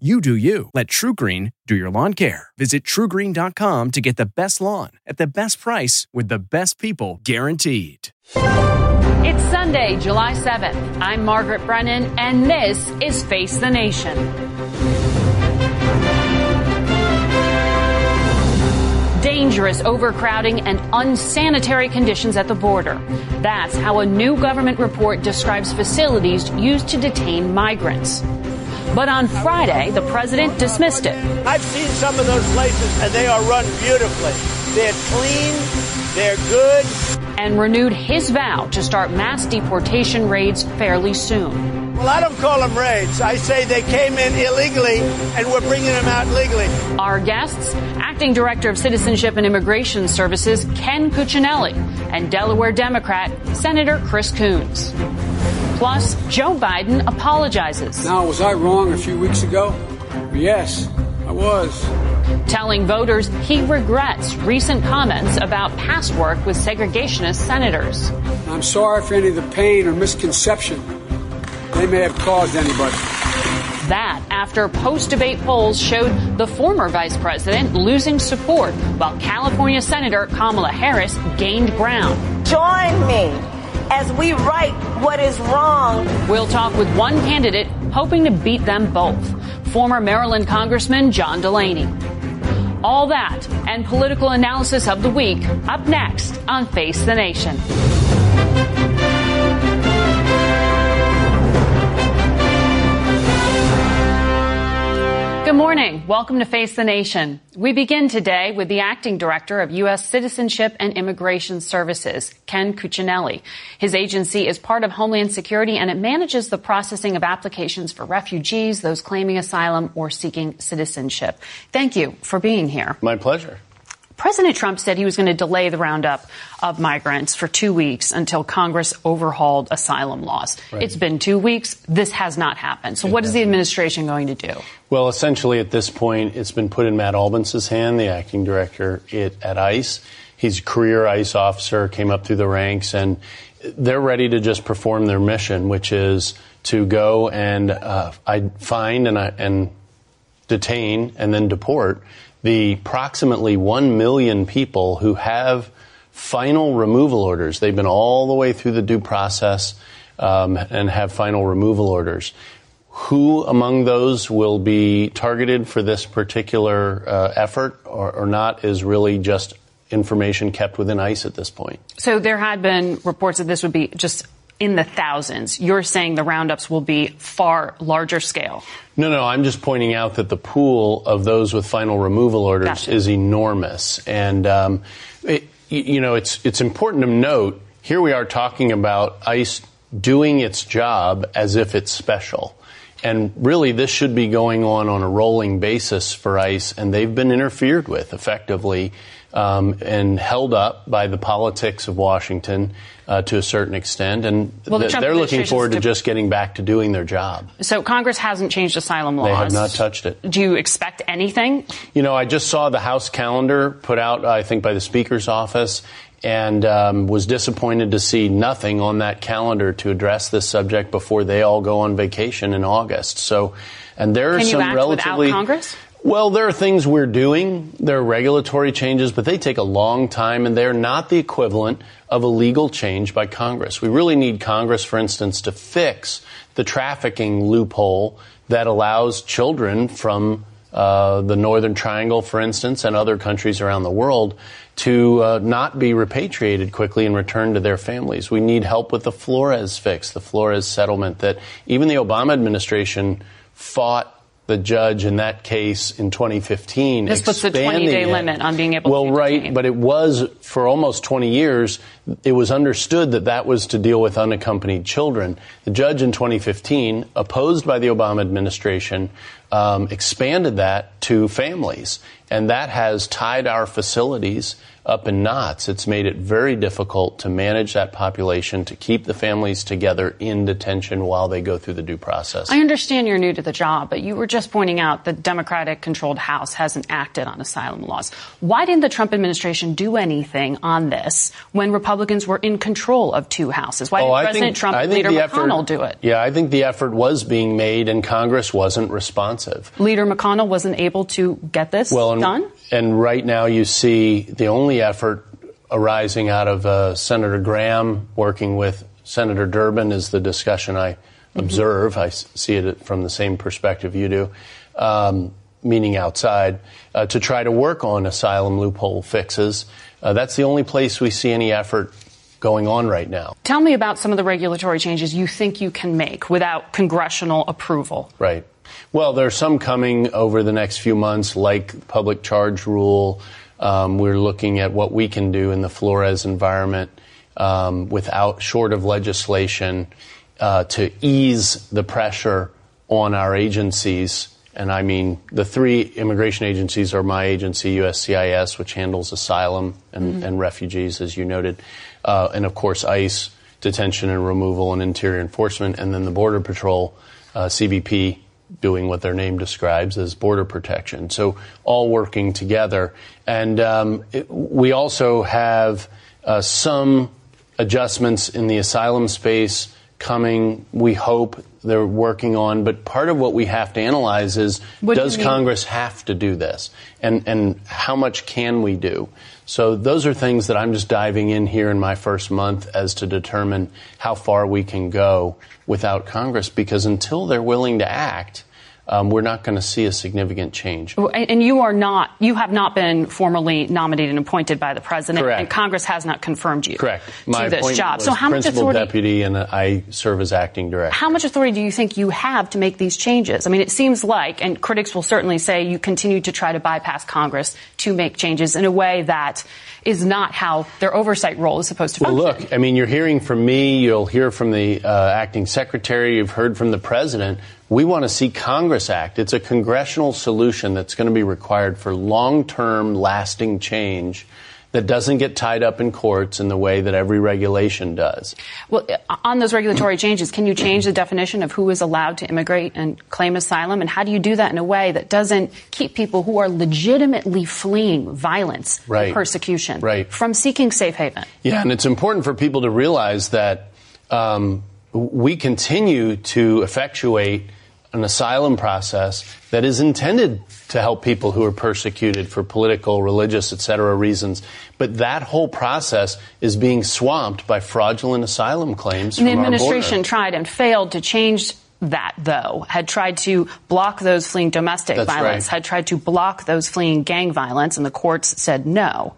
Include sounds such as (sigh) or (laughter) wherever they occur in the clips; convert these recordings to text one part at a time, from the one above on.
You do you. Let TruGreen do your lawn care. Visit trugreen.com to get the best lawn at the best price with the best people guaranteed. It's Sunday, July 7th. I'm Margaret Brennan, and this is Face the Nation. Dangerous overcrowding and unsanitary conditions at the border. That's how a new government report describes facilities used to detain migrants. But on Friday, the president dismissed it. I've seen some of those places, and they are run beautifully. They're clean, they're good. And renewed his vow to start mass deportation raids fairly soon. Well, I don't call them raids. I say they came in illegally, and we're bringing them out legally. Our guests, Acting Director of Citizenship and Immigration Services Ken Cuccinelli, and Delaware Democrat Senator Chris Coons. Plus, Joe Biden apologizes. Now, was I wrong a few weeks ago? Yes, I was. Telling voters he regrets recent comments about past work with segregationist senators. I'm sorry for any of the pain or misconception they may have caused anybody. That after post debate polls showed the former vice president losing support while California Senator Kamala Harris gained ground. Join me as we right what is wrong. We'll talk with one candidate hoping to beat them both former Maryland Congressman John Delaney. All that and political analysis of the week up next on Face the Nation. Good morning. Welcome to Face the Nation. We begin today with the acting director of U.S. Citizenship and Immigration Services, Ken Cuccinelli. His agency is part of Homeland Security and it manages the processing of applications for refugees, those claiming asylum or seeking citizenship. Thank you for being here. My pleasure. President Trump said he was going to delay the roundup of migrants for two weeks until Congress overhauled asylum laws. Right. It's been two weeks. This has not happened. So, it what is the administration going to do? Well, essentially, at this point, it's been put in Matt Albence's hand, the acting director at ICE. He's a career ICE officer, came up through the ranks, and they're ready to just perform their mission, which is to go and uh, find and, and detain and then deport the approximately 1 million people who have final removal orders. They've been all the way through the due process um, and have final removal orders. Who among those will be targeted for this particular uh, effort or, or not is really just information kept within ICE at this point. So there had been reports that this would be just in the thousands. You're saying the roundups will be far larger scale. No, no, I'm just pointing out that the pool of those with final removal orders gotcha. is enormous. And, um, it, you know, it's, it's important to note here we are talking about ICE doing its job as if it's special. And really, this should be going on on a rolling basis for ICE, and they've been interfered with effectively um, and held up by the politics of Washington uh, to a certain extent, and well, the they're looking forward to just getting back to doing their job. So Congress hasn't changed asylum laws. They have not touched it. Do you expect anything? You know, I just saw the House calendar put out, I think, by the Speaker's office, and um, was disappointed to see nothing on that calendar to address this subject before they all go on vacation in August. So, and there are Can some relatively Congress. Well, there are things we're doing. There are regulatory changes, but they take a long time and they're not the equivalent of a legal change by Congress. We really need Congress, for instance, to fix the trafficking loophole that allows children from uh, the Northern Triangle, for instance, and other countries around the world to uh, not be repatriated quickly and returned to their families. We need help with the Flores fix, the Flores settlement that even the Obama administration fought the judge in that case in 2015 this puts the 20 day limit on being able well, to right detain. but it was for almost 20 years it was understood that that was to deal with unaccompanied children the judge in 2015 opposed by the obama administration um, expanded that to families and that has tied our facilities up in knots. It's made it very difficult to manage that population, to keep the families together in detention while they go through the due process. I understand you're new to the job, but you were just pointing out the Democratic controlled House hasn't acted on asylum laws. Why didn't the Trump administration do anything on this when Republicans were in control of two houses? Why oh, did President think, Trump and Leader McConnell effort, do it? Yeah, I think the effort was being made and Congress wasn't responsive. Leader McConnell wasn't able to get this well, and, done? And right now you see the only effort arising out of uh, Senator Graham working with Senator Durbin is the discussion I mm-hmm. observe. I see it from the same perspective you do, um, meaning outside, uh, to try to work on asylum loophole fixes. Uh, that's the only place we see any effort going on right now. Tell me about some of the regulatory changes you think you can make without congressional approval. Right. Well, there are some coming over the next few months, like public charge rule. Um, we're looking at what we can do in the Flores environment um, without short of legislation uh, to ease the pressure on our agencies. And I mean, the three immigration agencies are my agency, USCIS, which handles asylum and, mm-hmm. and refugees, as you noted, uh, and of course ICE, detention and removal and interior enforcement, and then the Border Patrol, uh, CBP, doing what their name describes as border protection. So all working together. And um, it, we also have uh, some adjustments in the asylum space coming. We hope they're working on. But part of what we have to analyze is what does do Congress have to do this? And, and how much can we do? So those are things that I'm just diving in here in my first month as to determine how far we can go without Congress because until they're willing to act, um, we're not going to see a significant change. And you are not, you have not been formally nominated and appointed by the president, Correct. and Congress has not confirmed you Correct. to My this job. so how much authority? deputy, and I serve as acting director. How much authority do you think you have to make these changes? I mean, it seems like, and critics will certainly say, you continue to try to bypass Congress to make changes in a way that is not how their oversight role is supposed to function. Well, look, I mean, you're hearing from me, you'll hear from the uh, acting secretary, you've heard from the president. We want to see Congress act. It's a congressional solution that's going to be required for long term, lasting change that doesn't get tied up in courts in the way that every regulation does. Well, on those regulatory changes, can you change the definition of who is allowed to immigrate and claim asylum? And how do you do that in a way that doesn't keep people who are legitimately fleeing violence right. and persecution right. from seeking safe haven? Yeah, and it's important for people to realize that um, we continue to effectuate an asylum process that is intended to help people who are persecuted for political, religious, etc. reasons. But that whole process is being swamped by fraudulent asylum claims. From the administration tried and failed to change that, though, had tried to block those fleeing domestic That's violence, right. had tried to block those fleeing gang violence, and the courts said no.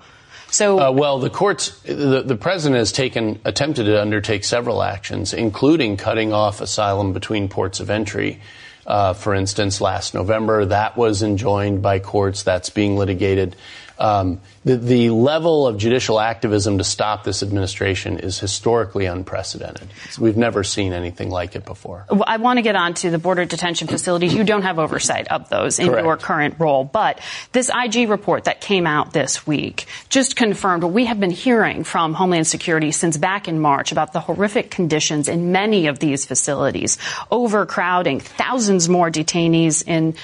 So, uh, well, the courts, the, the president has taken, attempted to undertake several actions, including cutting off asylum between ports of entry uh, for instance, last November. That was enjoined by courts. That's being litigated. Um, the, the, level of judicial activism to stop this administration is historically unprecedented. We've never seen anything like it before. Well, I want to get on to the border detention facilities. You don't have oversight of those in Correct. your current role, but this IG report that came out this week just confirmed what we have been hearing from Homeland Security since back in March about the horrific conditions in many of these facilities, overcrowding, thousands more detainees in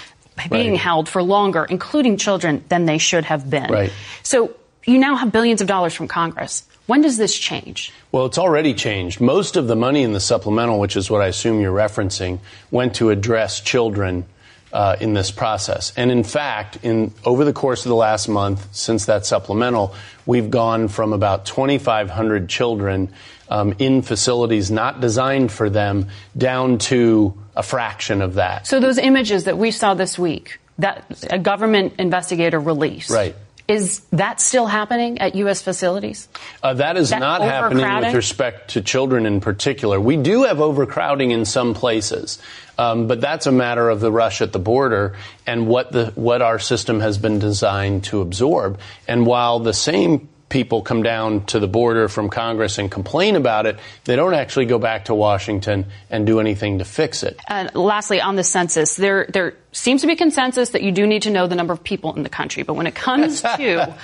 being right. held for longer, including children, than they should have been. Right. So you now have billions of dollars from Congress. When does this change? Well, it's already changed. Most of the money in the supplemental, which is what I assume you're referencing, went to address children uh, in this process. And in fact, in over the course of the last month, since that supplemental, we've gone from about 2,500 children um, in facilities not designed for them down to a fraction of that. So those images that we saw this week, that a government investigator released, right. Is that still happening at U.S. facilities? Uh, that is that not happening with respect to children in particular. We do have overcrowding in some places. Um, but that's a matter of the rush at the border and what the what our system has been designed to absorb. And while the same people come down to the border from Congress and complain about it, they don't actually go back to Washington and do anything to fix it. And lastly, on the census, there there seems to be consensus that you do need to know the number of people in the country. But when it comes (laughs) to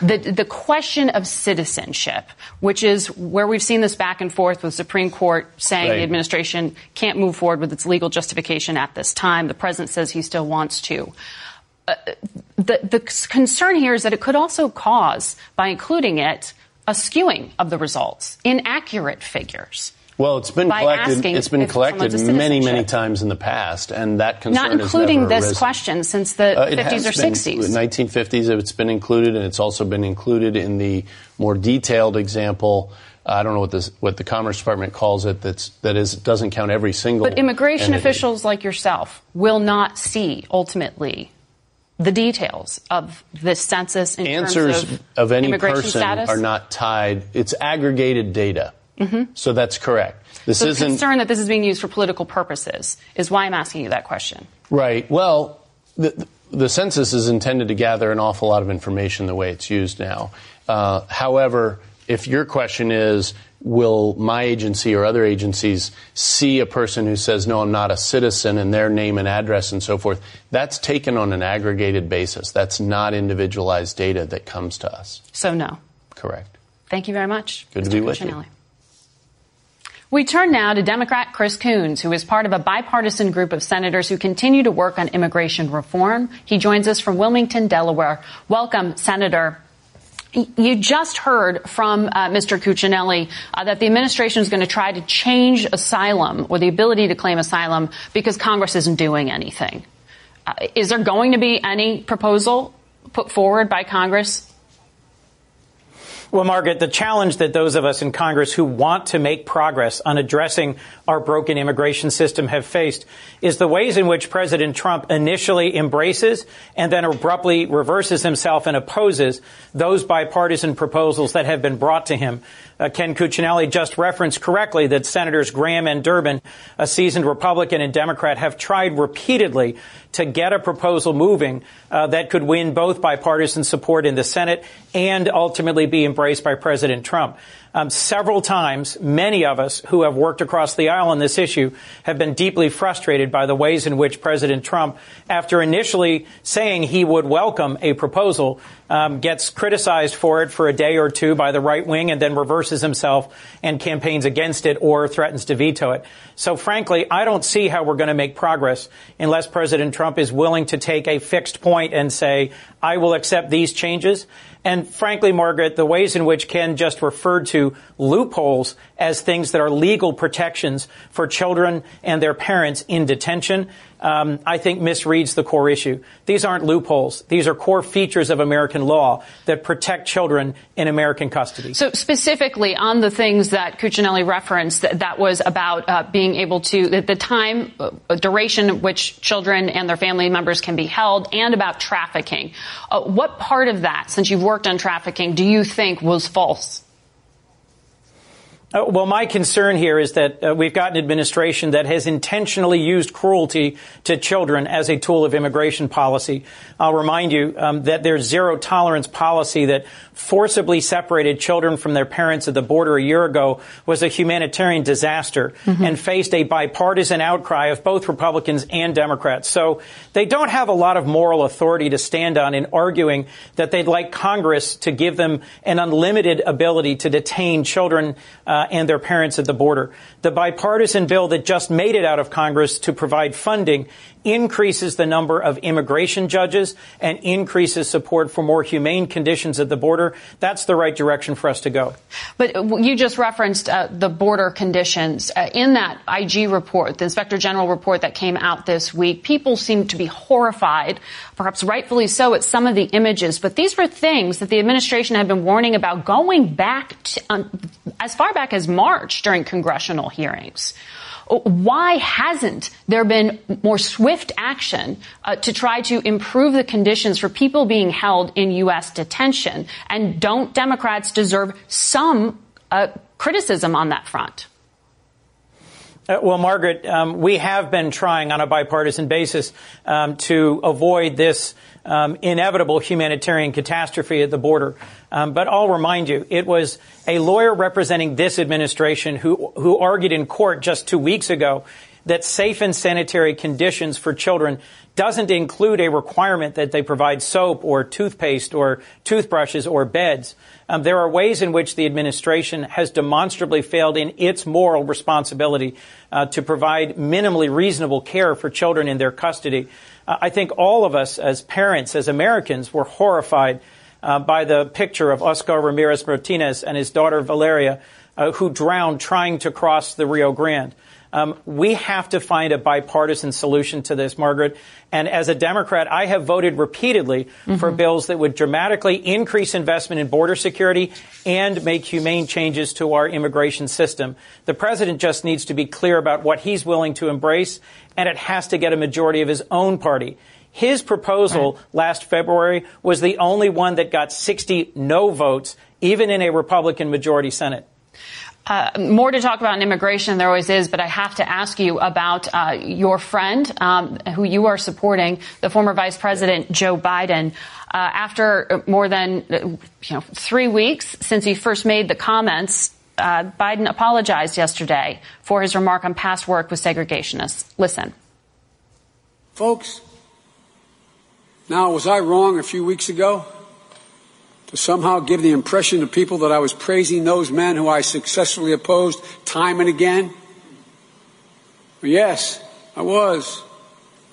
the the question of citizenship, which is where we've seen this back and forth with Supreme Court saying Right. the administration can't move forward with its legal justification at this time, the president says he still wants to. Uh, the, the concern here is that it could also cause, by including it, a skewing of the results, inaccurate figures. Well, it's been collected. It's been collected many, many times in the past, and that concern Not including this arisen. question since the Uh, it 50s has or been. 60s. 1950s, it's been included, and it's also been included in the more detailed example. I don't know what this, what the Commerce Department calls it. That's that is doesn't count every single. But immigration entity. officials like yourself will not see ultimately the details of the census in answers terms of, of any person status. are not tied. It's aggregated data. So that's correct. This so the isn't concern that this is being used for political purposes is why I'm asking you that question. Right. Well, the, the census is intended to gather an awful lot of information the way it's used now. Uh, however, if your question is, will my agency or other agencies see a person who says, no, I'm not a citizen and their name and address and so forth, that's taken on an aggregated basis. That's not individualized data that comes to us. So no. Correct. Thank you very much. Good to be with you. We turn now to Democrat Chris Coons, who is part of a bipartisan group of senators who continue to work on immigration reform. He joins us from Wilmington, Delaware. Welcome, Senator. You just heard from uh, Mr. Cuccinelli uh, that the administration is going to try to change asylum or the ability to claim asylum because Congress isn't doing anything. Uh, is there going to be any proposal put forward by Congress Well, Margaret, the challenge that those of us in Congress who want to make progress on addressing our broken immigration system have faced is the ways in which President Trump initially embraces and then abruptly reverses himself and opposes those bipartisan proposals that have been brought to him. Uh, Ken Cuccinelli just referenced correctly that Senators Graham and Durbin, a seasoned Republican and Democrat, have tried repeatedly to get a proposal moving uh, that could win both bipartisan support in the Senate and ultimately be embraced by President Trump. Um, several times, many of us who have worked across the aisle on this issue have been deeply frustrated by the ways in which President Trump, after initially saying he would welcome a proposal, um, gets criticized for it for a day or two by the right wing and then reverses himself and campaigns against it or threatens to veto it. So frankly, I don't see how we're going to make progress unless President Trump is willing to take a fixed point and say, I will accept these changes. And frankly, Margaret, the ways in which Ken just referred to loopholes as things that are legal protections for children and their parents in detention, um, I think misreads the core issue. These aren't loopholes. These are core features of American law that protect children in American custody. So specifically on the things that Cuccinelli referenced, that, that was about uh, being able to, the, the time, uh, duration at which children and their family members can be held, and about trafficking. Uh, what part of that, since you've worked on trafficking, do you think was false? Uh, well, my concern here is that uh, we've got an administration that has intentionally used cruelty to children as a tool of immigration policy. I'll remind you um, that their zero tolerance policy that forcibly separated children from their parents at the border a year ago was a humanitarian disaster and faced a bipartisan outcry of both Republicans and Democrats. So they don't have a lot of moral authority to stand on in arguing that they'd like Congress to give them an unlimited ability to detain children uh, Uh, and their parents at the border. The bipartisan bill that just made it out of Congress to provide funding increases the number of immigration judges and increases support for more humane conditions at the border. That's the right direction for us to go. But you just referenced uh, the border conditions. Uh, in that IG report, the Inspector General report that came out this week, people seem to be horrified, perhaps rightfully so, at some of the images. But these were things that the administration had been warning about going back to, um, as far back as March during congressional hearings. Why hasn't there been more swift action uh, to try to improve the conditions for people being held in U.S. detention? And don't Democrats deserve some uh, criticism on that front? Uh, well, Margaret, um, we have been trying on a bipartisan basis um, to avoid this um, inevitable humanitarian catastrophe at the border. Um, but I'll remind you, it was a lawyer representing this administration who, who argued in court just two weeks ago that safe and sanitary conditions for children doesn't include a requirement that they provide soap or toothpaste or toothbrushes or beds. Um, there are ways in which the administration has demonstrably failed in its moral responsibility uh, to provide minimally reasonable care for children in their custody. Uh, I think all of us as parents, as Americans, were horrified uh, by the picture of Oscar Ramirez Martinez and his daughter Valeria, uh, who drowned trying to cross the Rio Grande. Um, we have to find a bipartisan solution to this, Margaret. And as a Democrat, I have voted repeatedly mm-hmm. for bills that would dramatically increase investment in border security and make humane changes to our immigration system. The president just needs to be clear about what he's willing to embrace, and it has to get a majority of his own party. His proposal right. last February was the only one that got 60 no votes, even in a Republican majority Senate. Uh, more to talk about in immigration, there always is, but I have to ask you about uh, your friend um, who you are supporting, the former Vice President Joe Biden. Uh, after more than uh, you know three weeks since he first made the comments, uh, Biden apologized yesterday for his remark on past work with segregationists. Listen, folks. Now, was I wrong a few weeks ago? To somehow give the impression to people that I was praising those men who I successfully opposed time and again? yes, I was.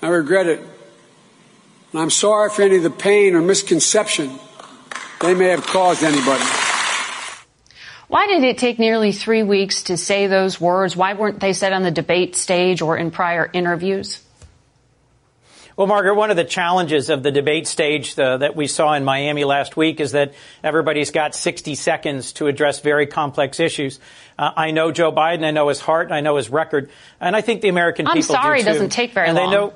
I regret it. And I'm sorry for any of the pain or misconception they may have caused anybody. Why did it take nearly three weeks to say those words? Why weren't they said on the debate stage or in prior interviews? Well, Margaret, one of the challenges of the debate stage the, that we saw in Miami last week is that everybody's got 60 seconds to address very complex issues. Uh, I know Joe Biden, I know his heart, I know his record, and I think the American I'm people I'm sorry, do doesn't take very and long. They know,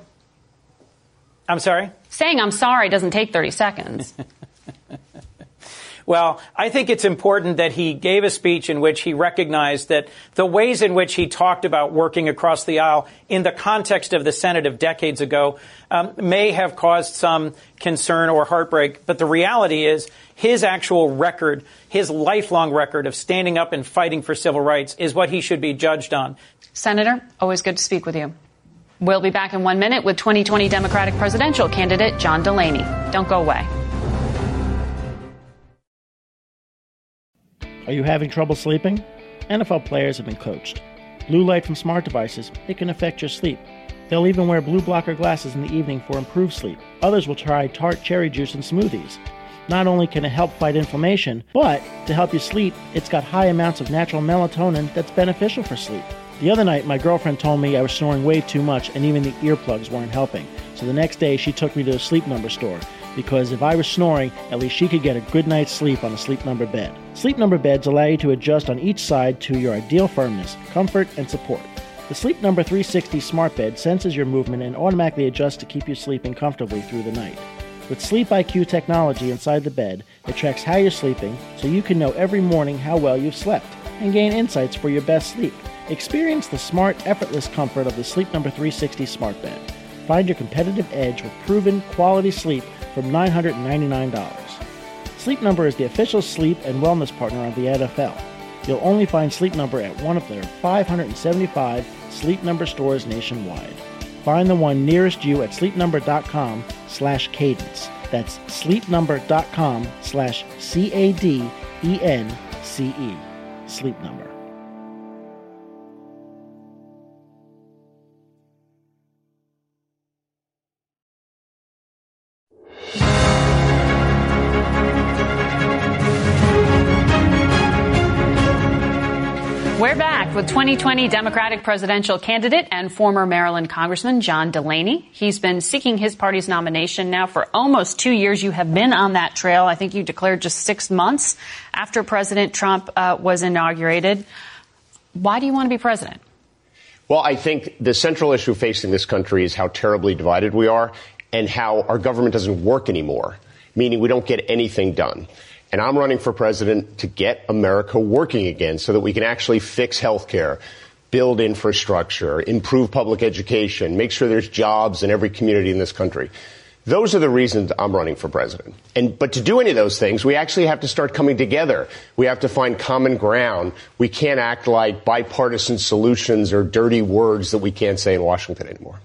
I'm sorry? Saying I'm sorry doesn't take 30 seconds. (laughs) Well, I think it's important that he gave a speech in which he recognized that the ways in which he talked about working across the aisle in the context of the Senate of decades ago um, may have caused some concern or heartbreak. But the reality is his actual record, his lifelong record of standing up and fighting for civil rights is what he should be judged on. Senator, always good to speak with you. We'll be back in one minute with 2020 Democratic presidential candidate John Delaney. Don't go away. Are you having trouble sleeping? NFL players have been coached. Blue light from smart devices, it can affect your sleep. They'll even wear blue blocker glasses in the evening for improved sleep. Others will try tart cherry juice and smoothies. Not only can it help fight inflammation, but to help you sleep, it's got high amounts of natural melatonin that's beneficial for sleep. The other night, my girlfriend told me I was snoring way too much and even the earplugs weren't helping. So the next day, she took me to a sleep number store because if I was snoring, at least she could get a good night's sleep on a sleep number bed. Sleep number beds allow you to adjust on each side to your ideal firmness, comfort, and support. The Sleep Number 360 smart bed senses your movement and automatically adjusts to keep you sleeping comfortably through the night. With Sleep IQ technology inside the bed, it tracks how you're sleeping so you can know every morning how well you've slept and gain insights for your best sleep. Experience the smart, effortless comfort of the Sleep Number 360 smart bed. Find your competitive edge with proven quality sleep from $999. Sleep Number is the official sleep and wellness partner of the NFL. You'll only find Sleep Number at one of their 575 Sleep Number stores nationwide. Find the one nearest you at sleepnumber.com slash cadence. That's sleepnumber.com slash C-A-D-E-N-C-E. Sleep Number. With 2020 Democratic presidential candidate and former Maryland Congressman John Delaney. He's been seeking his party's nomination now for almost two years. You have been on that trail. I think you declared just six months after President Trump uh, was inaugurated. Why do you want to be president? Well, I think the central issue facing this country is how terribly divided we are and how our government doesn't work anymore, meaning we don't get anything done. And I'm running for president to get America working again so that we can actually fix health care, build infrastructure, improve public education, make sure there's jobs in every community in this country. Those are the reasons I'm running for president. And, but to do any of those things, we actually have to start coming together. We have to find common ground. We can't act like bipartisan solutions or dirty words that we can't say in Washington anymore.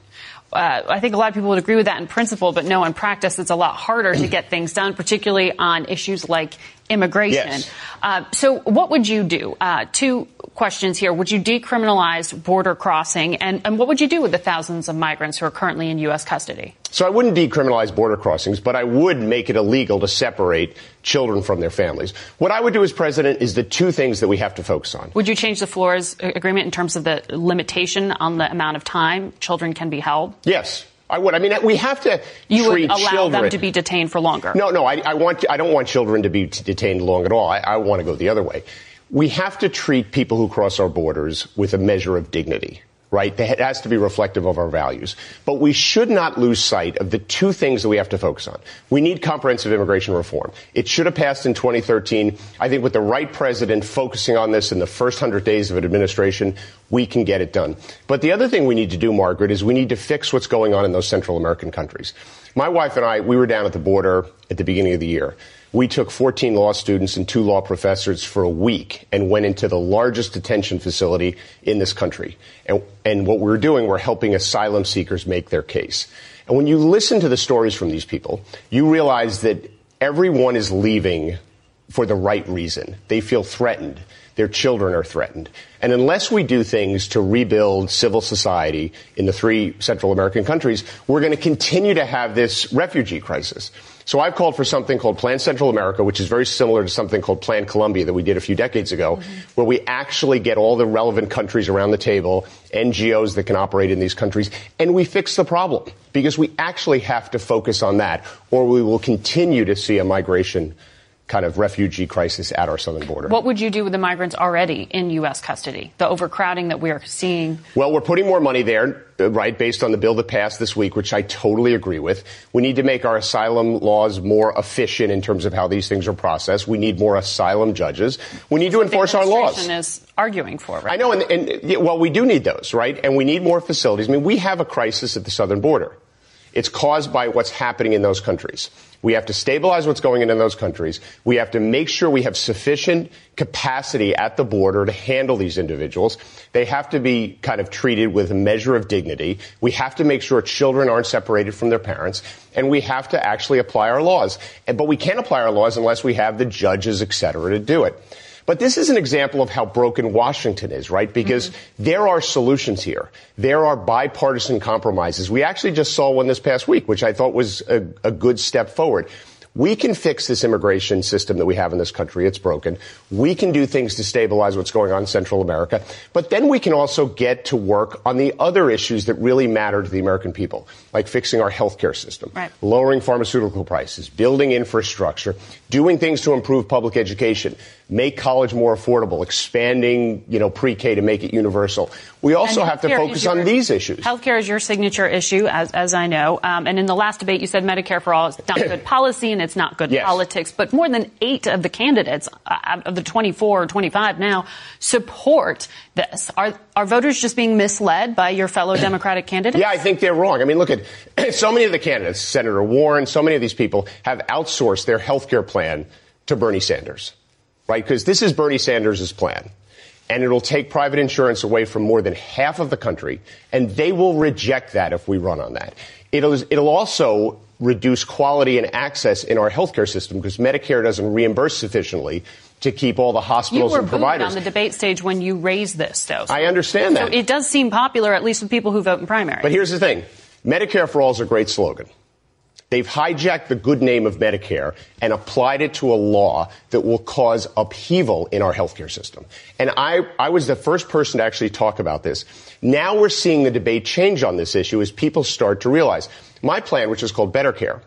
Uh, I think a lot of people would agree with that in principle, but no, in practice, it's a lot harder to get things done, particularly on issues like immigration. Yes. Uh, so, what would you do? Uh, two questions here. Would you decriminalize border crossing? And, and what would you do with the thousands of migrants who are currently in U.S. custody? So I wouldn't decriminalize border crossings, but I would make it illegal to separate children from their families. What I would do as president is the two things that we have to focus on. Would you change the Flores agreement in terms of the limitation on the amount of time children can be held? Yes. I would. I mean, we have to you treat would allow children. them to be detained for longer. No, no. I, I want. I don't want children to be detained long at all. I, I want to go the other way. We have to treat people who cross our borders with a measure of dignity right? It has to be reflective of our values. But we should not lose sight of the two things that we have to focus on. We need comprehensive immigration reform. It should have passed in 2013. I think with the right president focusing on this in the first 100 days of an administration, we can get it done. But the other thing we need to do, Margaret, is we need to fix what's going on in those Central American countries. My wife and I, we were down at the border at the beginning of the year. We took 14 law students and two law professors for a week and went into the largest detention facility in this country. And, and what we were doing, we're helping asylum seekers make their case. And when you listen to the stories from these people, you realize that everyone is leaving for the right reason. They feel threatened. Their children are threatened. And unless we do things to rebuild civil society in the three Central American countries, we're going to continue to have this refugee crisis. So I've called for something called Plan Central America, which is very similar to something called Plan Colombia that we did a few decades ago, mm-hmm. where we actually get all the relevant countries around the table, NGOs that can operate in these countries, and we fix the problem. Because we actually have to focus on that, or we will continue to see a migration kind of refugee crisis at our southern border. What would you do with the migrants already in U.S. custody? The overcrowding that we are seeing? Well, we're putting more money there, uh, right, based on the bill that passed this week, which I totally agree with. We need to make our asylum laws more efficient in terms of how these things are processed. We need more asylum judges. We need to enforce our laws. is arguing for, right? I know, and, and well, we do need those, right? And we need more facilities. I mean, we have a crisis at the southern border. It's caused by what's happening in those countries. We have to stabilize what's going on in those countries. We have to make sure we have sufficient capacity at the border to handle these individuals. They have to be kind of treated with a measure of dignity. We have to make sure children aren't separated from their parents. And we have to actually apply our laws. But we can't apply our laws unless we have the judges, et cetera, to do it. But this is an example of how broken Washington is, right? Because mm-hmm. there are solutions here. There are bipartisan compromises. We actually just saw one this past week, which I thought was a, a good step forward. We can fix this immigration system that we have in this country. It's broken. We can do things to stabilize what's going on in Central America. But then we can also get to work on the other issues that really matter to the American people, like fixing our healthcare system, right. lowering pharmaceutical prices, building infrastructure, doing things to improve public education, make college more affordable, expanding, you know, pre-K to make it universal. We also have to focus your, on these issues. Healthcare is your signature issue, as, as I know. Um, and in the last debate, you said Medicare for all is not good (clears throat) policy and it's not good yes. politics. But more than eight of the candidates, uh, of the 24 or 25 now, support this. Are, are voters just being misled by your fellow (clears throat) Democratic candidates? Yeah, I think they're wrong. I mean, look at (clears throat) so many of the candidates, Senator Warren, so many of these people have outsourced their healthcare plan to Bernie Sanders right? Because this is Bernie Sanders' plan. And it'll take private insurance away from more than half of the country, and they will reject that if we run on that. It'll, it'll also reduce quality and access in our healthcare system because Medicare doesn't reimburse sufficiently to keep all the hospitals and providers. on the debate stage when you raised this, though. So, I understand that. So it does seem popular, at least with people who vote in primary. But here's the thing: Medicare for all is a great slogan. They've hijacked the good name of Medicare and applied it to a law that will cause upheaval in our healthcare system. And I, I was the first person to actually talk about this. Now we're seeing the debate change on this issue as people start to realize my plan, which is called Better Care,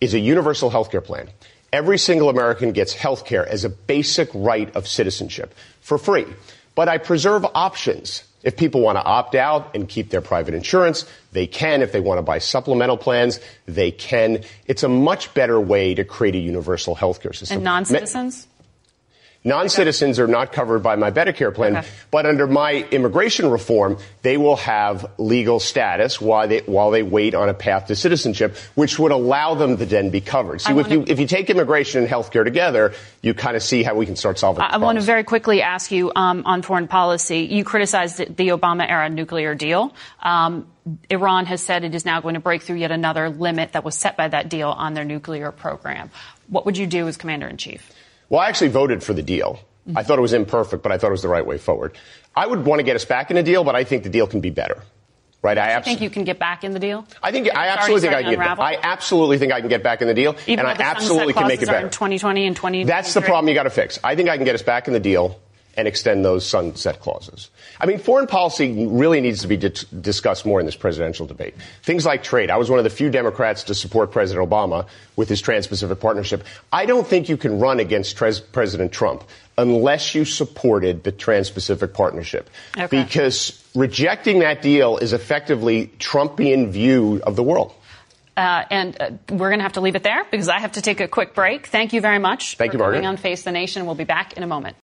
is a universal healthcare plan. Every single American gets healthcare as a basic right of citizenship for free. but I preserve options. If people want to opt out and keep their private insurance, they can. If they want to buy supplemental plans, they can. It's a much better way to create a universal healthcare system. And non-citizens? Non-citizens are not covered by my Medicare plan, Okay. but under my immigration reform, they will have legal status while they while they wait on a path to citizenship, which would allow them to then be covered. See, I if you if you take immigration and healthcare together, you kind of see how we can start solving. I I want to very quickly ask you um, on foreign policy. You criticized the, the Obama era nuclear deal. Um, Iran has said it is now going to break through yet another limit that was set by that deal on their nuclear program. What would you do as commander in chief? Well, I actually voted for the deal. I thought it was imperfect, but I thought it was the right way forward. I would want to get us back in a deal, but I think the deal can be better. Right? I absolutely. think you can get back in the deal. I think I absolutely think I can get. I absolutely think I can get back in the deal, Even and I absolutely can make it better. in 2020 and 20. That's the problem you got to fix. I think I can get us back in the deal and extend those sunset clauses. I mean, foreign policy really needs to be di- discussed more in this presidential debate. Things like trade. I was one of the few Democrats to support President Obama with his Trans-Pacific Partnership. I don't think you can run against Tres- President Trump unless you supported the Trans-Pacific Partnership. Okay. Because rejecting that deal is effectively Trumpian view of the world. Uh, and uh, we're going to have to leave it there because I have to take a quick break. Thank you very much Thank for you, Margaret. coming on Face the Nation. We'll be back in a moment.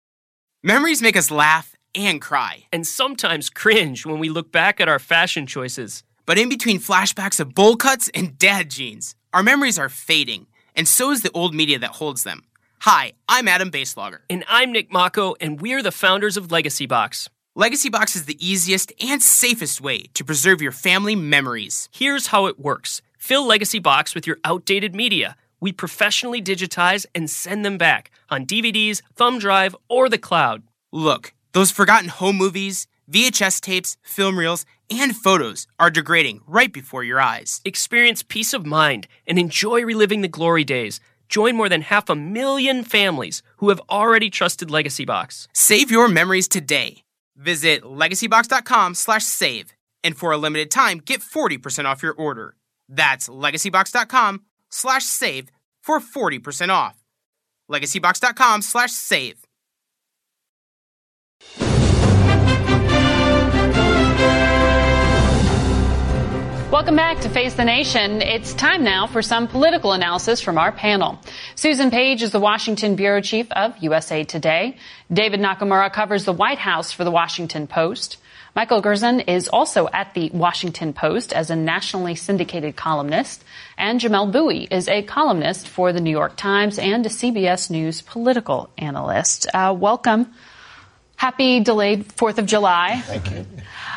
Memories make us laugh and cry. and sometimes cringe when we look back at our fashion choices. But in between flashbacks of bowl cuts and dad jeans, our memories are fading, and so is the old media that holds them. Hi, I'm Adam Baselogger. And I'm Nick Mako, and we're the founders of Legacy Box. Legacy Box is the easiest and safest way to preserve your family memories. Here's how it works fill Legacy Box with your outdated media. We professionally digitize and send them back on DVDs, thumb drive, or the cloud. Look, those forgotten home movies, VHS tapes, film reels, and photos are degrading right before your eyes. Experience peace of mind and enjoy reliving the glory days. Join more than half a million families who have already trusted Legacy Box. Save your memories today. Visit legacybox.com slash save. And for a limited time, get 40% off your order. That's legacybox.com slash save for 40% off. legacybox.com slash save. Welcome back to Face the Nation. It's time now for some political analysis from our panel. Susan Page is the Washington bureau chief of USA Today. David Nakamura covers the White House for the Washington Post. Michael Gerson is also at the Washington Post as a nationally syndicated columnist. And Jamelle Bouie is a columnist for the New York Times and a CBS News political analyst. Uh, welcome. Happy delayed 4th of July. Thank you.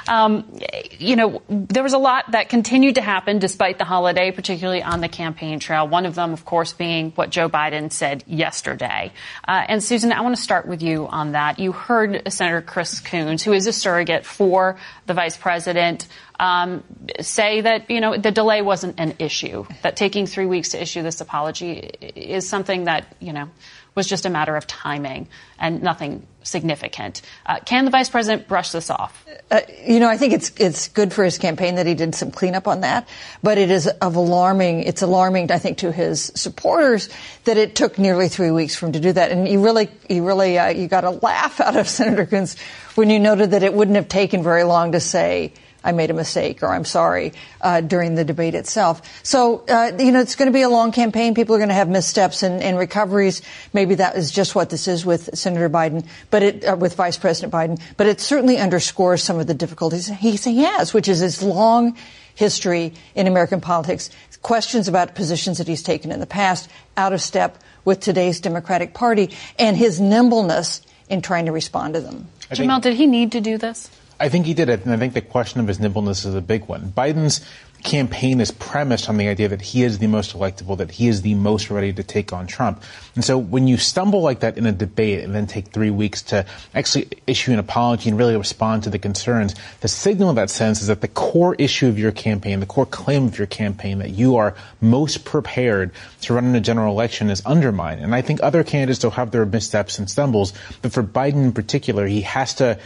Um, you know, there was a lot that continued to happen despite the holiday, particularly on the campaign trail. One of them, of course, being what Joe Biden said yesterday. Uh, and Susan, I want to start with you on that. You heard Senator Chris Coons, who is a surrogate for the vice president, um, say that, you know, the delay wasn't an issue, that taking three weeks to issue this apology is something that, you know, was just a matter of timing and nothing significant. Uh, can the vice president brush this off? Uh, you know, I think it's it's good for his campaign that he did some cleanup on that, but it is of alarming. It's alarming, I think, to his supporters that it took nearly three weeks for him to do that. And you really, you really, uh, you got a laugh (laughs) out of Senator Coons when you noted that it wouldn't have taken very long to say. I made a mistake or I'm sorry uh, during the debate itself. So, uh, you know, it's going to be a long campaign. People are going to have missteps and, and recoveries. Maybe that is just what this is with Senator Biden, but it, uh, with Vice President Biden. But it certainly underscores some of the difficulties he, he has, which is his long history in American politics, questions about positions that he's taken in the past, out of step with today's Democratic Party, and his nimbleness in trying to respond to them. Jamelle, did he need to do this? I think he did it, and I think the question of his nimbleness is a big one. Biden's campaign is premised on the idea that he is the most electable, that he is the most ready to take on Trump. And so when you stumble like that in a debate and then take three weeks to actually issue an apology and really respond to the concerns, the signal in that sense is that the core issue of your campaign, the core claim of your campaign, that you are most prepared to run in a general election is undermined. And I think other candidates will have their missteps and stumbles, but for Biden in particular, he has to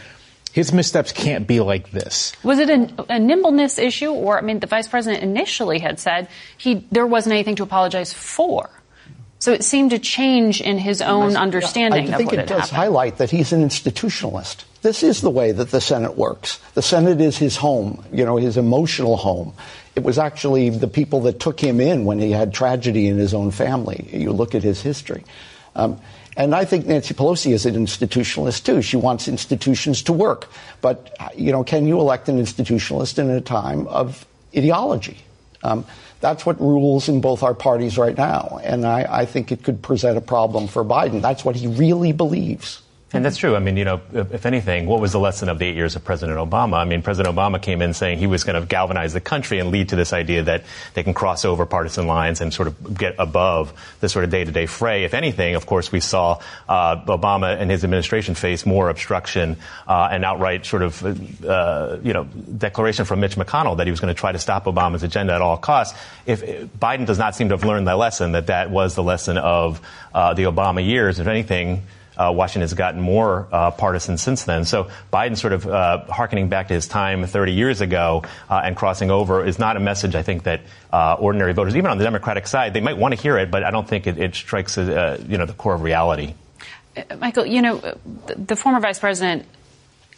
his missteps can't be like this. Was it a, a, nimbleness issue, or I mean, the vice president initially had said he there wasn't anything to apologize for. So it seemed to change in his own understanding I think of what it does happened. highlight that he's an institutionalist. this is the way that the Senate works. The Senate is his home, you know, his emotional home. It was actually the people that took him in when he had tragedy in his own family. You look at his history. Um, and I think Nancy Pelosi is an institutionalist too. She wants institutions to work. But, you know, can you elect an institutionalist in a time of ideology? Um, that's what rules in both our parties right now. And I, I think it could present a problem for Biden. That's what he really believes. And that's true. I mean, you know, if anything, what was the lesson of the eight years of President Obama? I mean, President Obama came in saying he was going to galvanize the country and lead to this idea that they can cross over partisan lines and sort of get above the sort of day-to-day fray. If anything, of course, we saw uh, Obama and his administration face more obstruction uh, and outright sort of, uh, you know, declaration from Mitch McConnell that he was going to try to stop Obama's agenda at all costs. If, if Biden does not seem to have learned the lesson, that that was the lesson of uh, the Obama years. If anything, uh, Washington has gotten more uh, partisan since then. So Biden sort of uh, harkening back to his time 30 years ago uh, and crossing over is not a message I think that uh, ordinary voters, even on the Democratic side, they might want to hear it, but I don't think it, it strikes uh, you know the core of reality. Michael, you know, the, the former vice president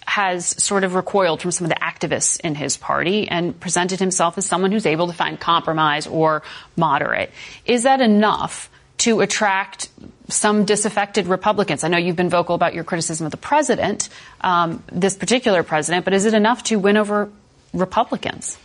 has sort of recoiled from some of the activists in his party and presented himself as someone who's able to find compromise or moderate. Is that enough to attract some disaffected Republicans? I know you've been vocal about your criticism of the president, um, this particular president, but is it enough to win over Republicans?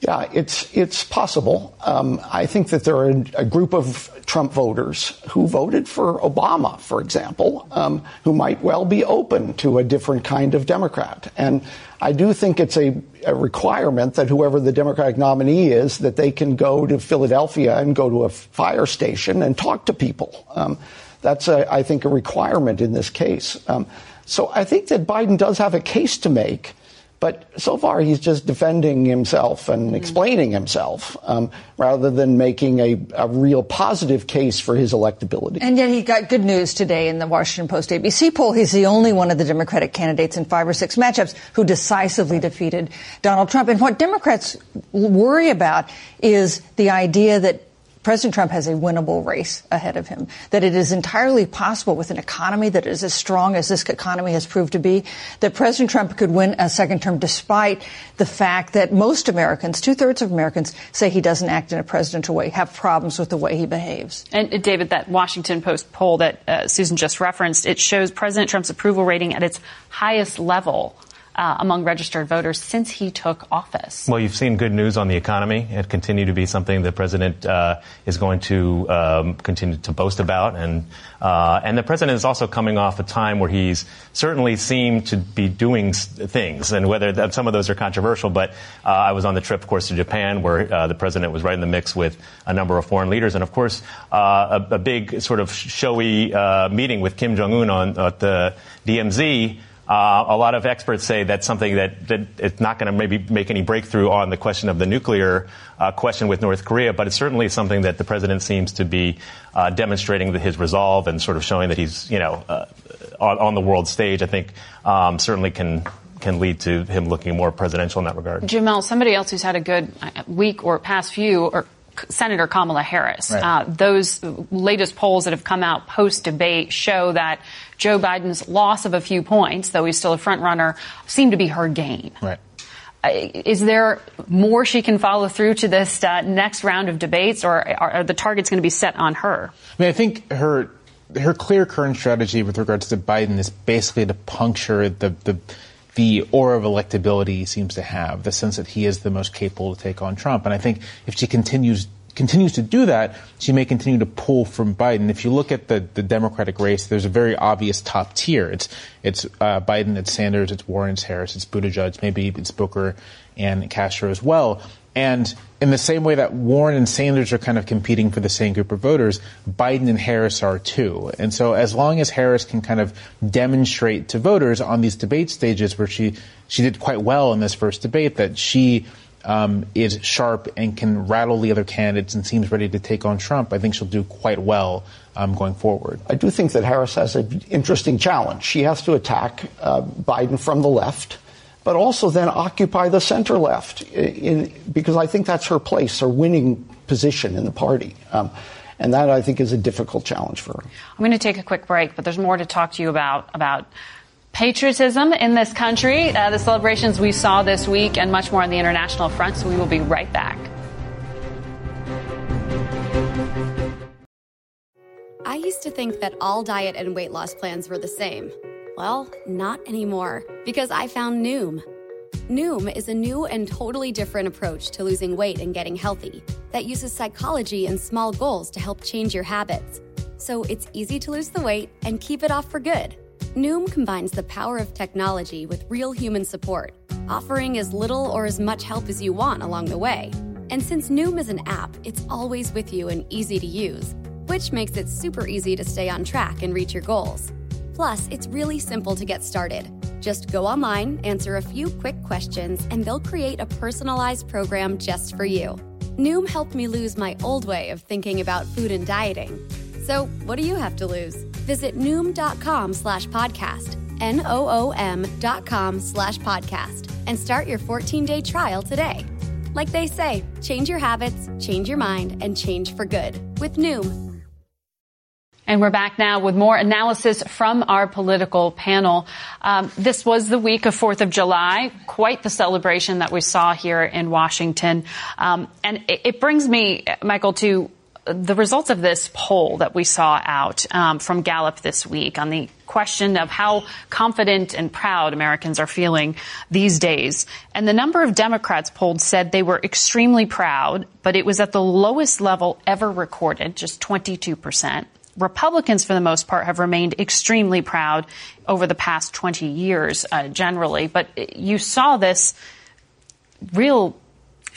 Yeah, it's it's possible. Um, I think that there are a group of Trump voters who voted for Obama, for example, um, who might well be open to a different kind of Democrat. And I do think it's a, a, requirement that whoever the Democratic nominee is, that they can go to Philadelphia and go to a fire station and talk to people. Um, that's, a, I think, a requirement in this case. Um, so I think that Biden does have a case to make. But so far, he's just defending himself and mm-hmm. explaining himself um, rather than making a, a, real positive case for his electability. And yet he got good news today in the Washington Post ABC poll. He's the only one of the Democratic candidates in five or six matchups who decisively defeated Donald Trump. And what Democrats worry about is the idea that President Trump has a winnable race ahead of him, that it is entirely possible with an economy that is as strong as this economy has proved to be, that President Trump could win a second term despite the fact that most Americans, two thirds of Americans, say he doesn't act in a presidential way, have problems with the way he behaves. And uh, David, that Washington Post poll that uh, Susan just referenced, it shows President Trump's approval rating at its highest level uh, among registered voters since he took office. Well, you've seen good news on the economy. It continue to be something the president uh, is going to um, continue to boast about, and uh, and the president is also coming off a time where he's certainly seemed to be doing things, and whether that, some of those are controversial. But uh, I was on the trip, of course, to Japan, where uh, the president was right in the mix with a number of foreign leaders, and of course, uh, a, a, big sort of showy meeting with Kim Jong Un on at the DMZ. Uh, a lot of experts say that's something that, that it's not going to maybe make any breakthrough on the question of the nuclear uh, question with North Korea, but it's certainly something that the president seems to be uh, demonstrating his resolve and sort of showing that he's, you know, uh, on, on, the world stage. I think um, certainly can can lead to him looking more presidential in that regard. Jamelle, somebody else who's had a good uh, week or past few or Senator Kamala Harris. Right. Uh, those latest polls that have come out post debate show that Joe Biden's loss of a few points, though he's still a front runner, seem to be her gain. Right. Uh, is there more she can follow through to this uh, next round of debates, or are, are the targets going to be set on her? I mean, I think her her clear current strategy with regards to Biden is basically to puncture the the the aura of electability he seems to have, the sense that he is the most capable to take on Trump. And I think if she continues continues to do that, she may continue to pull from Biden. If you look at the, the Democratic race, there's a very obvious top tier. It's it's uh, Biden, it's Sanders, it's Warren, it's Harris, it's Buttigieg, maybe it's Booker and Castro as well. And in the same way that Warren and Sanders are kind of competing for the same group of voters, Biden and Harris are too. And so as long as Harris can kind of demonstrate to voters on these debate stages where she, she did quite well in this first debate that she um, is sharp and can rattle the other candidates and seems ready to take on Trump, I think she'll do quite well um, going forward. I do think that Harris has an interesting challenge. She has to attack uh, Biden from the left but also then occupy the center left, in, because I think that's her place, her winning position in the party. Um, and that I think is a difficult challenge for her. I'm going to take a quick break, but there's more to talk to you about about patriotism in this country, uh, the celebrations we saw this week, and much more on the international front. So we will be right back. I used to think that all diet and weight loss plans were the same. Well, not anymore, because I found Noom. Noom is a new and totally different approach to losing weight and getting healthy that uses psychology and small goals to help change your habits. So it's easy to lose the weight and keep it off for good. Noom combines the power of technology with real human support, offering as little or as much help as you want along the way. And since Noom is an app, it's always with you and easy to use, which makes it super easy to stay on track and reach your goals. Plus, it's really simple to get started. Just go online, answer a few quick questions, and they'll create a personalized program just for you. Noom helped me lose my old way of thinking about food and dieting. So, what do you have to lose? Visit Noom.com slash podcast, N O O M dot com slash podcast, and start your 14 day trial today. Like they say, change your habits, change your mind, and change for good with Noom. And we're back now with more analysis from our political panel. Um, this was the week of 4th of July, quite the celebration that we saw here in Washington. Um, and it, it, brings me, Michael, to the results of this poll that we saw out um, from Gallup this week on the question of how confident and proud Americans are feeling these days. And the number of Democrats polled said they were extremely proud, but it was at the lowest level ever recorded, just 22 percent. Republicans, for the most part, have remained extremely proud over the past 20 years, uh, generally. But you saw this real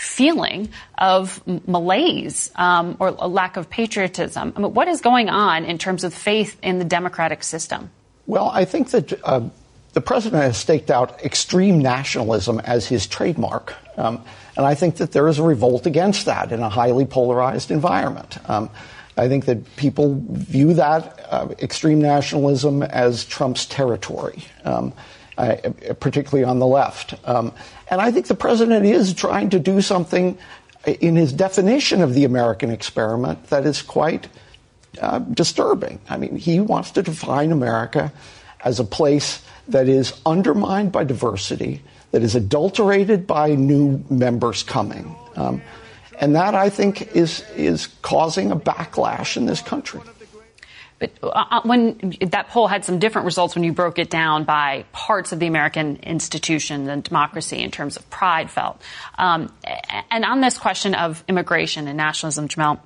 feeling of malaise um, or a lack of patriotism. I mean, what is going on in terms of faith in the democratic system? Well, I think that uh, the president has staked out extreme nationalism as his trademark. Um, and I think that there is a revolt against that in a highly polarized environment. Um, I think that people view that uh, extreme nationalism as Trump's territory, um, I, particularly on the left. Um, and I think the president is trying to do something in his definition of the American experiment that is quite uh, disturbing. I mean, he wants to define America as a place that is undermined by diversity, that is adulterated by new members coming. Um, and that, I think, is, is causing a backlash in this country. But uh, uh, when that poll had some different results when you broke it down by parts of the American institution and democracy in terms of pride felt. Um, and on this question of immigration and nationalism, Jamelle,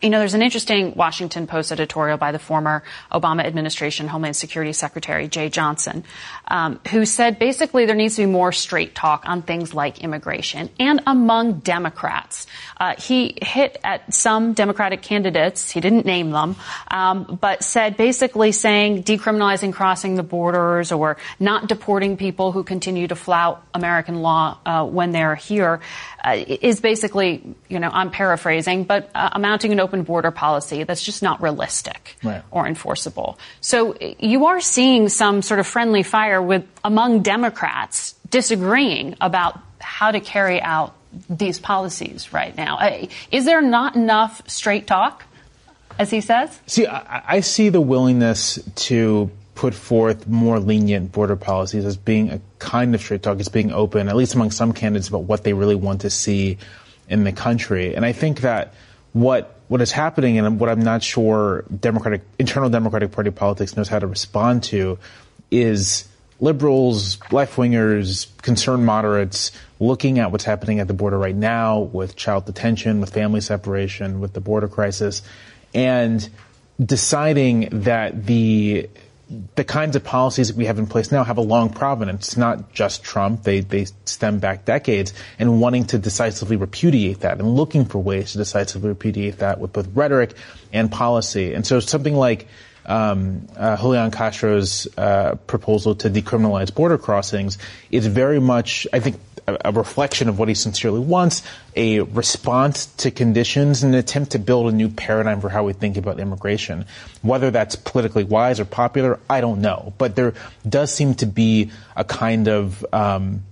you know, there's an interesting Washington Post editorial by the former Obama administration Homeland Security Secretary Jeh Johnson, um, who said basically there needs to be more straight talk on things like immigration and among Democrats. Uh, he hit at some Democratic candidates, he didn't name them, um, but said basically saying decriminalizing crossing the borders or not deporting people who continue to flout American law uh, when they're here uh, is basically, you know, I'm paraphrasing, but uh, amounting an open border policy that's just not realistic right. or enforceable. So you are seeing some sort of friendly fire with among Democrats disagreeing about how to carry out these policies right now. Uh, is there not enough straight talk, as he says? See, I, I see the willingness to put forth more lenient border policies as being a kind of straight talk, as being open, at least among some candidates, about what they really want to see in the country. And I think that what what is happening and what I'm not sure Democratic internal Democratic Party politics knows how to respond to is liberals, left wingers, concerned moderates looking at what's happening at the border right now with child detention, with family separation, with the border crisis, and deciding that the the kinds of policies that we have in place now have a long provenance. It's not just Trump. They, they stem back decades and wanting to decisively repudiate that and looking for ways to decisively repudiate that with both rhetoric and policy. And so something like um, uh, Julian Castro's uh, proposal to decriminalize border crossings is very much, I think, a, reflection of what he sincerely wants, a response to conditions, and an attempt to build a new paradigm for how we think about immigration. Whether that's politically wise or popular, I don't know. But there does seem to be a kind of um,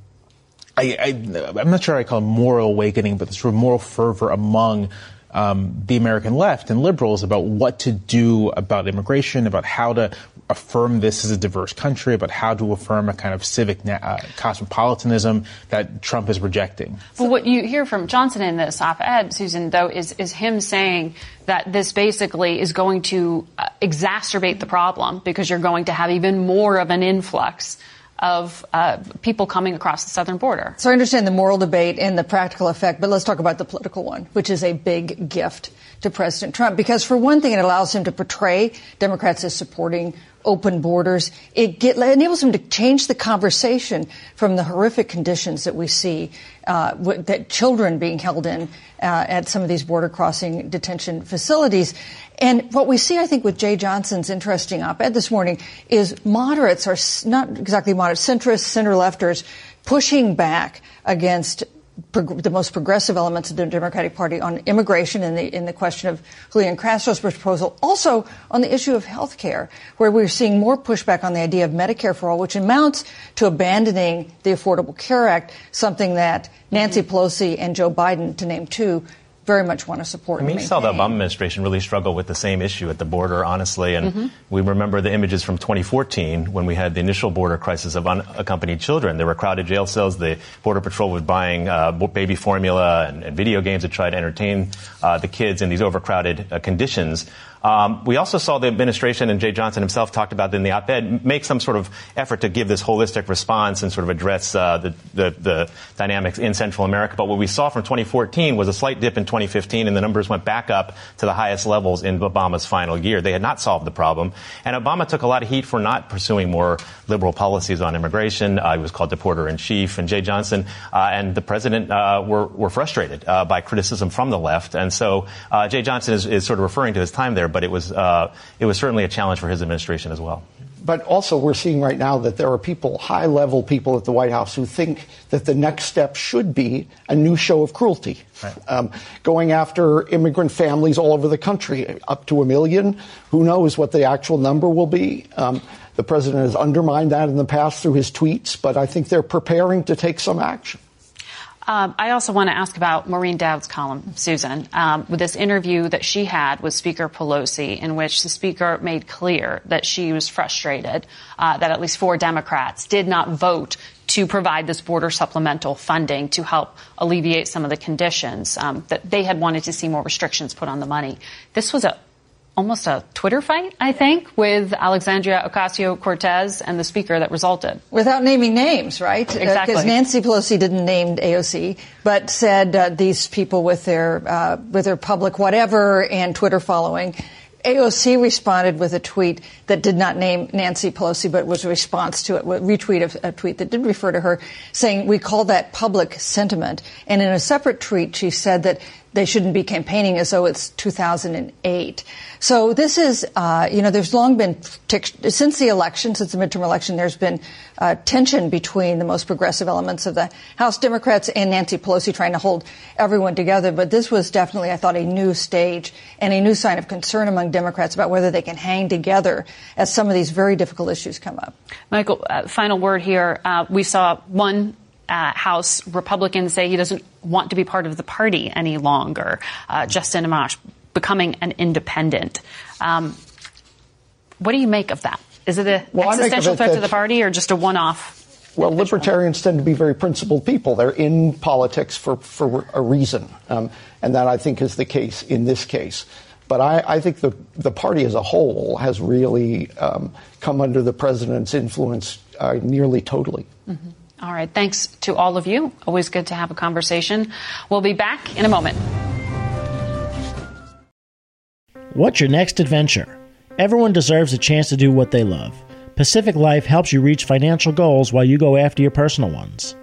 I, am not sure I call it moral awakening, but this sort of moral fervor among um, the American left and liberals about what to do about immigration, about how to affirm this as a diverse country, about how to affirm a kind of civic uh, cosmopolitanism that Trump is rejecting. But what you hear from Johnson in this op-ed, Susan, though, is is him saying that this basically is going to uh, exacerbate the problem because you're going to have even more of an influx of uh, people coming across the southern border. So I understand the moral debate and the practical effect, but let's talk about the political one, which is a big gift to President Trump. Because for one thing, it allows him to portray Democrats as supporting open borders. It get, enables him to change the conversation from the horrific conditions that we see, uh, that children being held in uh, at some of these border crossing detention facilities. And what we see, I think, with Jeh Johnson's interesting op-ed this morning is moderates are not exactly moderate, centrists, center-lefters pushing back against the most progressive elements of the Democratic Party on immigration and the, in the question of Julian Castro's proposal. Also on the issue of health care, where we're seeing more pushback on the idea of Medicare for all, which amounts to abandoning the Affordable Care Act, something that Nancy Pelosi and Joe Biden, to name two, very much want to support. I mean, we saw the Obama administration really struggle with the same issue at the border, honestly. And mm-hmm. we remember the images from 2014 when we had the initial border crisis of unaccompanied children. There were crowded jail cells. The Border Patrol was buying uh, baby formula and, and, video games to try to entertain uh, the kids in these overcrowded uh, conditions. Um, we also saw the administration and Jeh Johnson himself talked about in the op-ed make some sort of effort to give this holistic response and sort of address uh, the, the, the, dynamics in Central America. But what we saw from 2014 was a slight dip in 2015, and the numbers went back up to the highest levels in Obama's final year. They had not solved the problem, and Obama took a lot of heat for not pursuing more liberal policies on immigration. Uh, he was called deporter in chief, and Jeh Johnson uh, and the president uh, were, were frustrated uh, by criticism from the left, and so uh, Jeh Johnson is, is sort of referring to his time there but it was, uh, it was certainly a challenge for his administration as well. But also, we're seeing right now that there are people, high level people at the White House, who think that the next step should be a new show of cruelty. Right. Um, going after immigrant families all over the country, up to a million. Who knows what the actual number will be? Um, the president has undermined that in the past through his tweets, but I think they're preparing to take some action. Um, I also want to ask about Maureen Dowd's column, Susan, um, with this interview that she had with Speaker Pelosi, in which the Speaker made clear that she was frustrated uh, that at least four Democrats did not vote to provide this border supplemental funding to help alleviate some of the conditions um, that they had wanted to see more restrictions put on the money. This was a almost a Twitter fight, I think, with Alexandria Ocasio Cortez and the speaker that resulted. Without naming names, right? Exactly. Because uh, Nancy Pelosi didn't name AOC, but said uh, these people with their uh, with their public whatever and Twitter following. AOC responded with a tweet that did not name Nancy Pelosi, but was a response to it, a retweet of a tweet that did refer to her, saying, We call that public sentiment. And in a separate tweet, she said that they shouldn't be campaigning as though it's 2008. So this is, uh, you know, there's long been, since the election, since the midterm election, there's been uh, tension between the most progressive elements of the House Democrats and Nancy Pelosi trying to hold everyone together. But this was definitely, I thought, a new stage and a new sign of concern among Democrats about whether they can hang together as some of these very difficult issues come up. Michael, uh, final word here. Uh, we saw one uh, House Republicans say he doesn't want to be part of the party any longer. Uh, Justin Amash becoming an independent. Um, what do you make of that? Is it an well, existential threat to the party or just a one-off? Well, libertarians tend to be very principled people. They're in politics for, for a reason. Um, and that, I think, is the case in this case. But I, I think the, the party as a whole has really um, come under the president's influence uh, nearly totally. Mm-hmm. All right. Thanks to all of you. Always good to have a conversation. We'll be back in a moment. What's your next adventure? Everyone deserves a chance to do what they love. Pacific Life helps you reach financial goals while you go after your personal ones.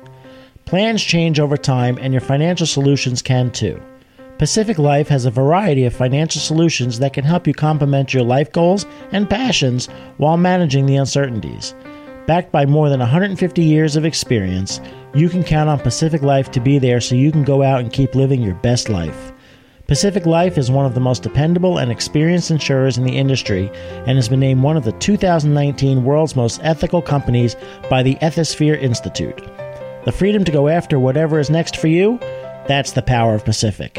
Plans change over time, and your financial solutions can too. Pacific Life has a variety of financial solutions that can help you complement your life goals and passions while managing the uncertainties. Backed by more than 150 years of experience, you can count on Pacific Life to be there so you can go out and keep living your best life. Pacific Life is one of the most dependable and experienced insurers in the industry and has been named one of the 2019 world's most ethical companies by the Ethisphere Institute. The freedom to go after whatever is next for you? That's the power of Pacific.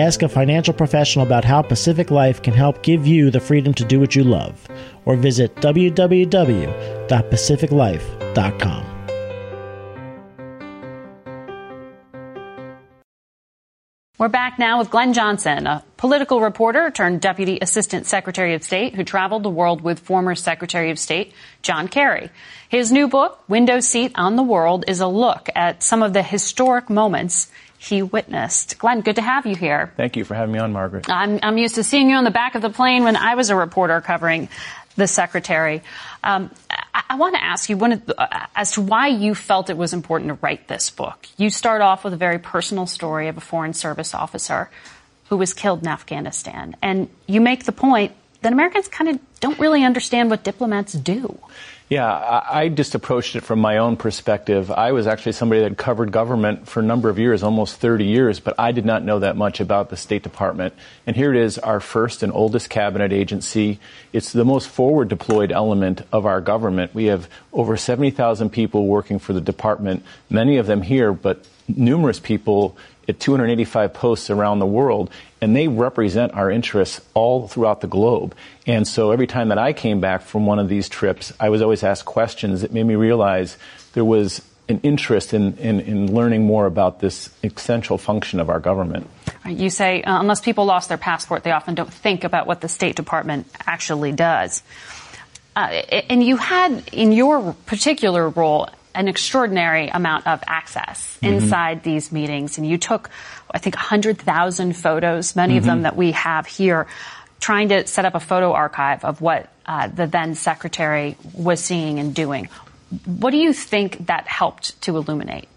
Ask a financial professional about how Pacific Life can help give you the freedom to do what you love, or visit www.pacificlife.com. We're back now with Glenn Johnson, a political reporter turned Deputy Assistant Secretary of State who traveled the world with former Secretary of State John Kerry. His new book, Window Seat on the World, is a look at some of the historic moments he witnessed. Glenn, good to have you here. Thank you for having me on, Margaret. I'm, I'm used to seeing you on the back of the plane when I was a reporter covering the secretary. Um, I, I want to ask you the, uh, as to why you felt it was important to write this book. You start off with a very personal story of a Foreign Service officer who was killed in Afghanistan. And you make the point that Americans kind of don't really understand what diplomats do. Yeah, I, just approached it from my own perspective. I was actually somebody that covered government for a number of years, almost 30 years, but I did not know that much about the State Department. And here it is, our first and oldest cabinet agency. It's the most forward deployed element of our government. We have over 70,000 people working for the department, many of them here, but numerous people at 285 posts around the world, and they represent our interests all throughout the globe. And so every time that I came back from one of these trips, I was always asked questions that made me realize there was an interest in, in, in learning more about this essential function of our government. You say, uh, unless people lost their passport, they often don't think about what the State Department actually does. Uh, and you had, in your particular role, an extraordinary amount of access mm-hmm. inside these meetings. And you took, I think, 100,000 photos, many mm-hmm. of them mm-hmm. that we have here, trying to set up a photo archive of what uh, the then secretary was seeing and doing. What do you think that helped to illuminate?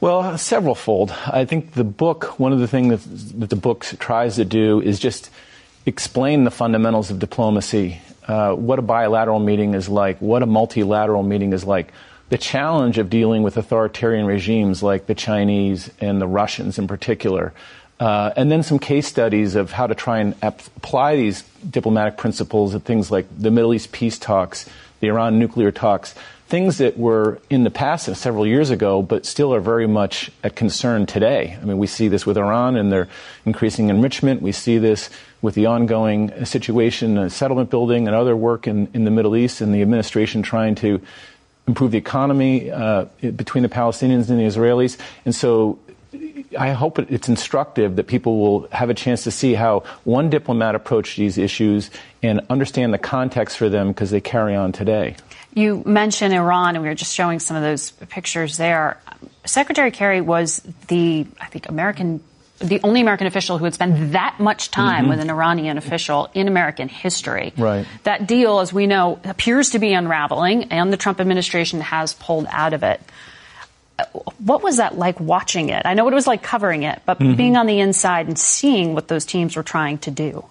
Well, several fold. I think the book, one of the things that, that the book tries to do is just explain the fundamentals of diplomacy. Uh, what a bilateral meeting is like, what a multilateral meeting is like, the challenge of dealing with authoritarian regimes like the Chinese and the Russians in particular. Uh, and then some case studies of how to try and ap- apply these diplomatic principles at things like the Middle East peace talks, the Iran nuclear talks, things that were in the past several years ago, but still are very much at concern today. I mean, we see this with Iran and their increasing enrichment. We see this with the ongoing situation, uh, settlement building, and other work in, in the Middle East, and the administration trying to improve the economy uh, between the Palestinians and the Israelis. And so I hope it's instructive that people will have a chance to see how one diplomat approached these issues and understand the context for them because they carry on today. You mentioned Iran, and we were just showing some of those pictures there. Secretary Kerry was the, I think, American the only American official who had spent that much time mm-hmm. with an Iranian official in American history. Right. That deal, as we know, appears to be unraveling, and the Trump administration has pulled out of it. What was that like watching it? I know what it was like covering it, but mm-hmm. being on the inside and seeing what those teams were trying to do.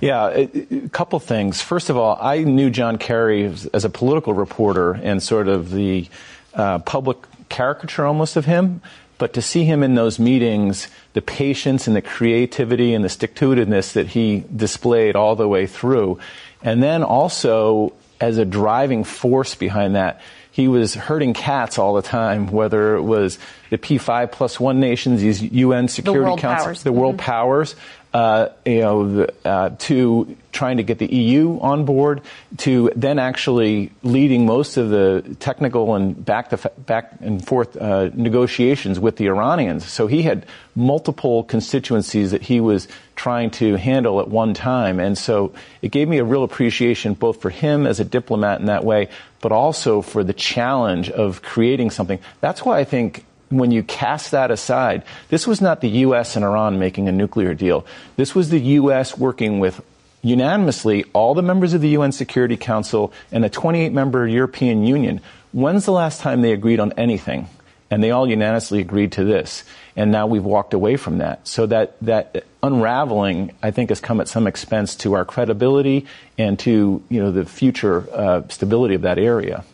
Yeah, a, couple things. First of all, I knew John Kerry as, as a political reporter and sort of the uh, public caricature almost of him. But to see him in those meetings, the patience and the creativity and the stick to itiveness that he displayed all the way through, and then also as a driving force behind that, he was herding cats all the time, whether it was the P5 plus one nations, these UN Security the Council, the world mm-hmm. powers, uh, you know, uh, to trying to get the EU on board, to then actually leading most of the technical and back to back and forth uh, negotiations with the Iranians. So he had multiple constituencies that he was trying to handle at one time, and so it gave me a real appreciation both for him as a diplomat in that way, but also for the challenge of creating something. That's why I think when you cast that aside, this was not the U.S. and Iran making a nuclear deal. This was the U.S. working with unanimously all the members of the UN Security Council and the 28 member European Union. When's the last time they agreed on anything? And they all unanimously agreed to this. And now we've walked away from that. So that, that unraveling, I think, has come at some expense to our credibility and to, you know, the future uh, stability of that area.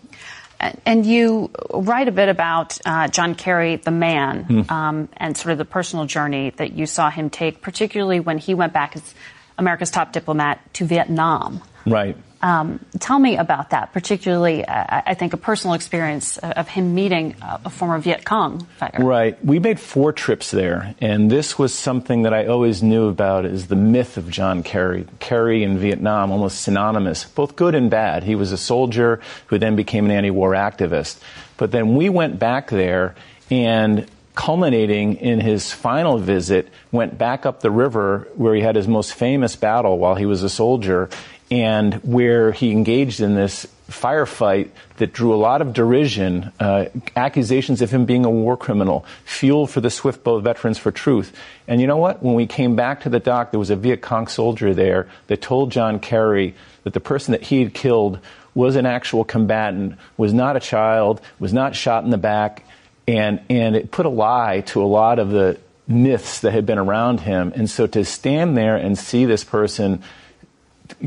And you write a bit about uh, John Kerry, the man, mm. um, and sort of the personal journey that you saw him take, particularly when he went back as America's top diplomat to Vietnam. Right. Um, tell me about that, particularly, uh, I think, a personal experience of him meeting a former Viet Cong fighter. Right. We made four trips there, and this was something that I always knew about is the myth of John Kerry. Kerry in Vietnam, almost synonymous, both good and bad. He was a soldier who then became an anti-war activist. But then we went back there and culminating in his final visit, went back up the river where he had his most famous battle while he was a soldier and where he engaged in this firefight that drew a lot of derision, uh, accusations of him being a war criminal, fuel for the Swift Boat Veterans for Truth. And you know what? When we came back to the dock, there was a Viet Cong soldier there that told John Kerry that the person that he had killed was an actual combatant, was not a child, was not shot in the back, and, and it put a lie to a lot of the myths that had been around him. And so to stand there and see this person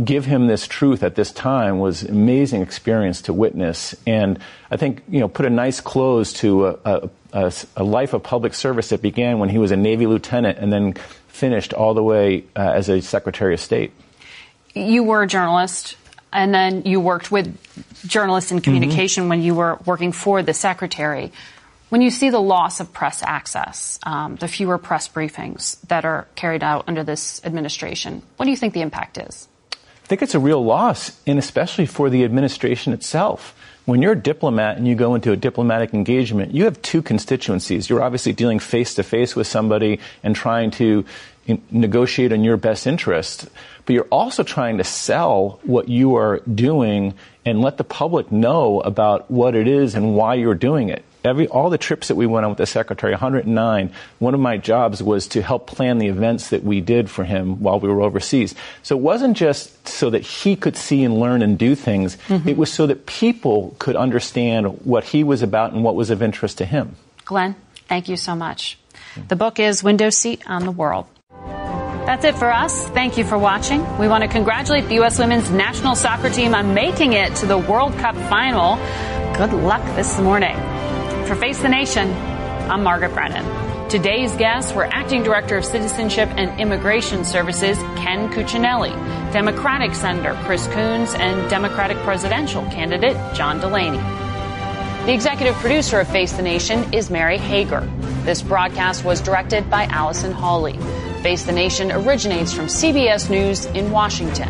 give him this truth at this time was an amazing experience to witness. And I think, you know, put a nice close to a, a, a, a life of public service that began when he was a Navy lieutenant and then finished all the way uh, as a Secretary of State. You were a journalist, and then you worked with journalists in mm-hmm. communication mm-hmm. when you were working for the Secretary. When you see the loss of press access, um, the fewer press briefings that are carried out under this administration, what do you think the impact is? I think it's a real loss, and especially for the administration itself. When you're a diplomat and you go into a diplomatic engagement, you have two constituencies. You're obviously dealing face to face with somebody and trying to negotiate in your best interest, but you're also trying to sell what you are doing and let the public know about what it is and why you're doing it every all the trips that we went on with the secretary 109 one of my jobs was to help plan the events that we did for him while we were overseas so it wasn't just so that he could see and learn and do things mm-hmm. it was so that people could understand what he was about and what was of interest to him glenn thank you so much the book is window seat on the world that's it for us. Thank you for watching. We want to congratulate the U.S. women's national soccer team on making it to the World Cup final. Good luck this morning. For Face the Nation, I'm Margaret Brennan. Today's guests were Acting Director of Citizenship and Immigration Services Ken Cuccinelli, Democratic Senator Chris Coons, and Democratic presidential candidate John Delaney. The executive producer of Face the Nation is Mary Hager. This broadcast was directed by Allison Hawley. Face the Nation originates from CBS News in Washington.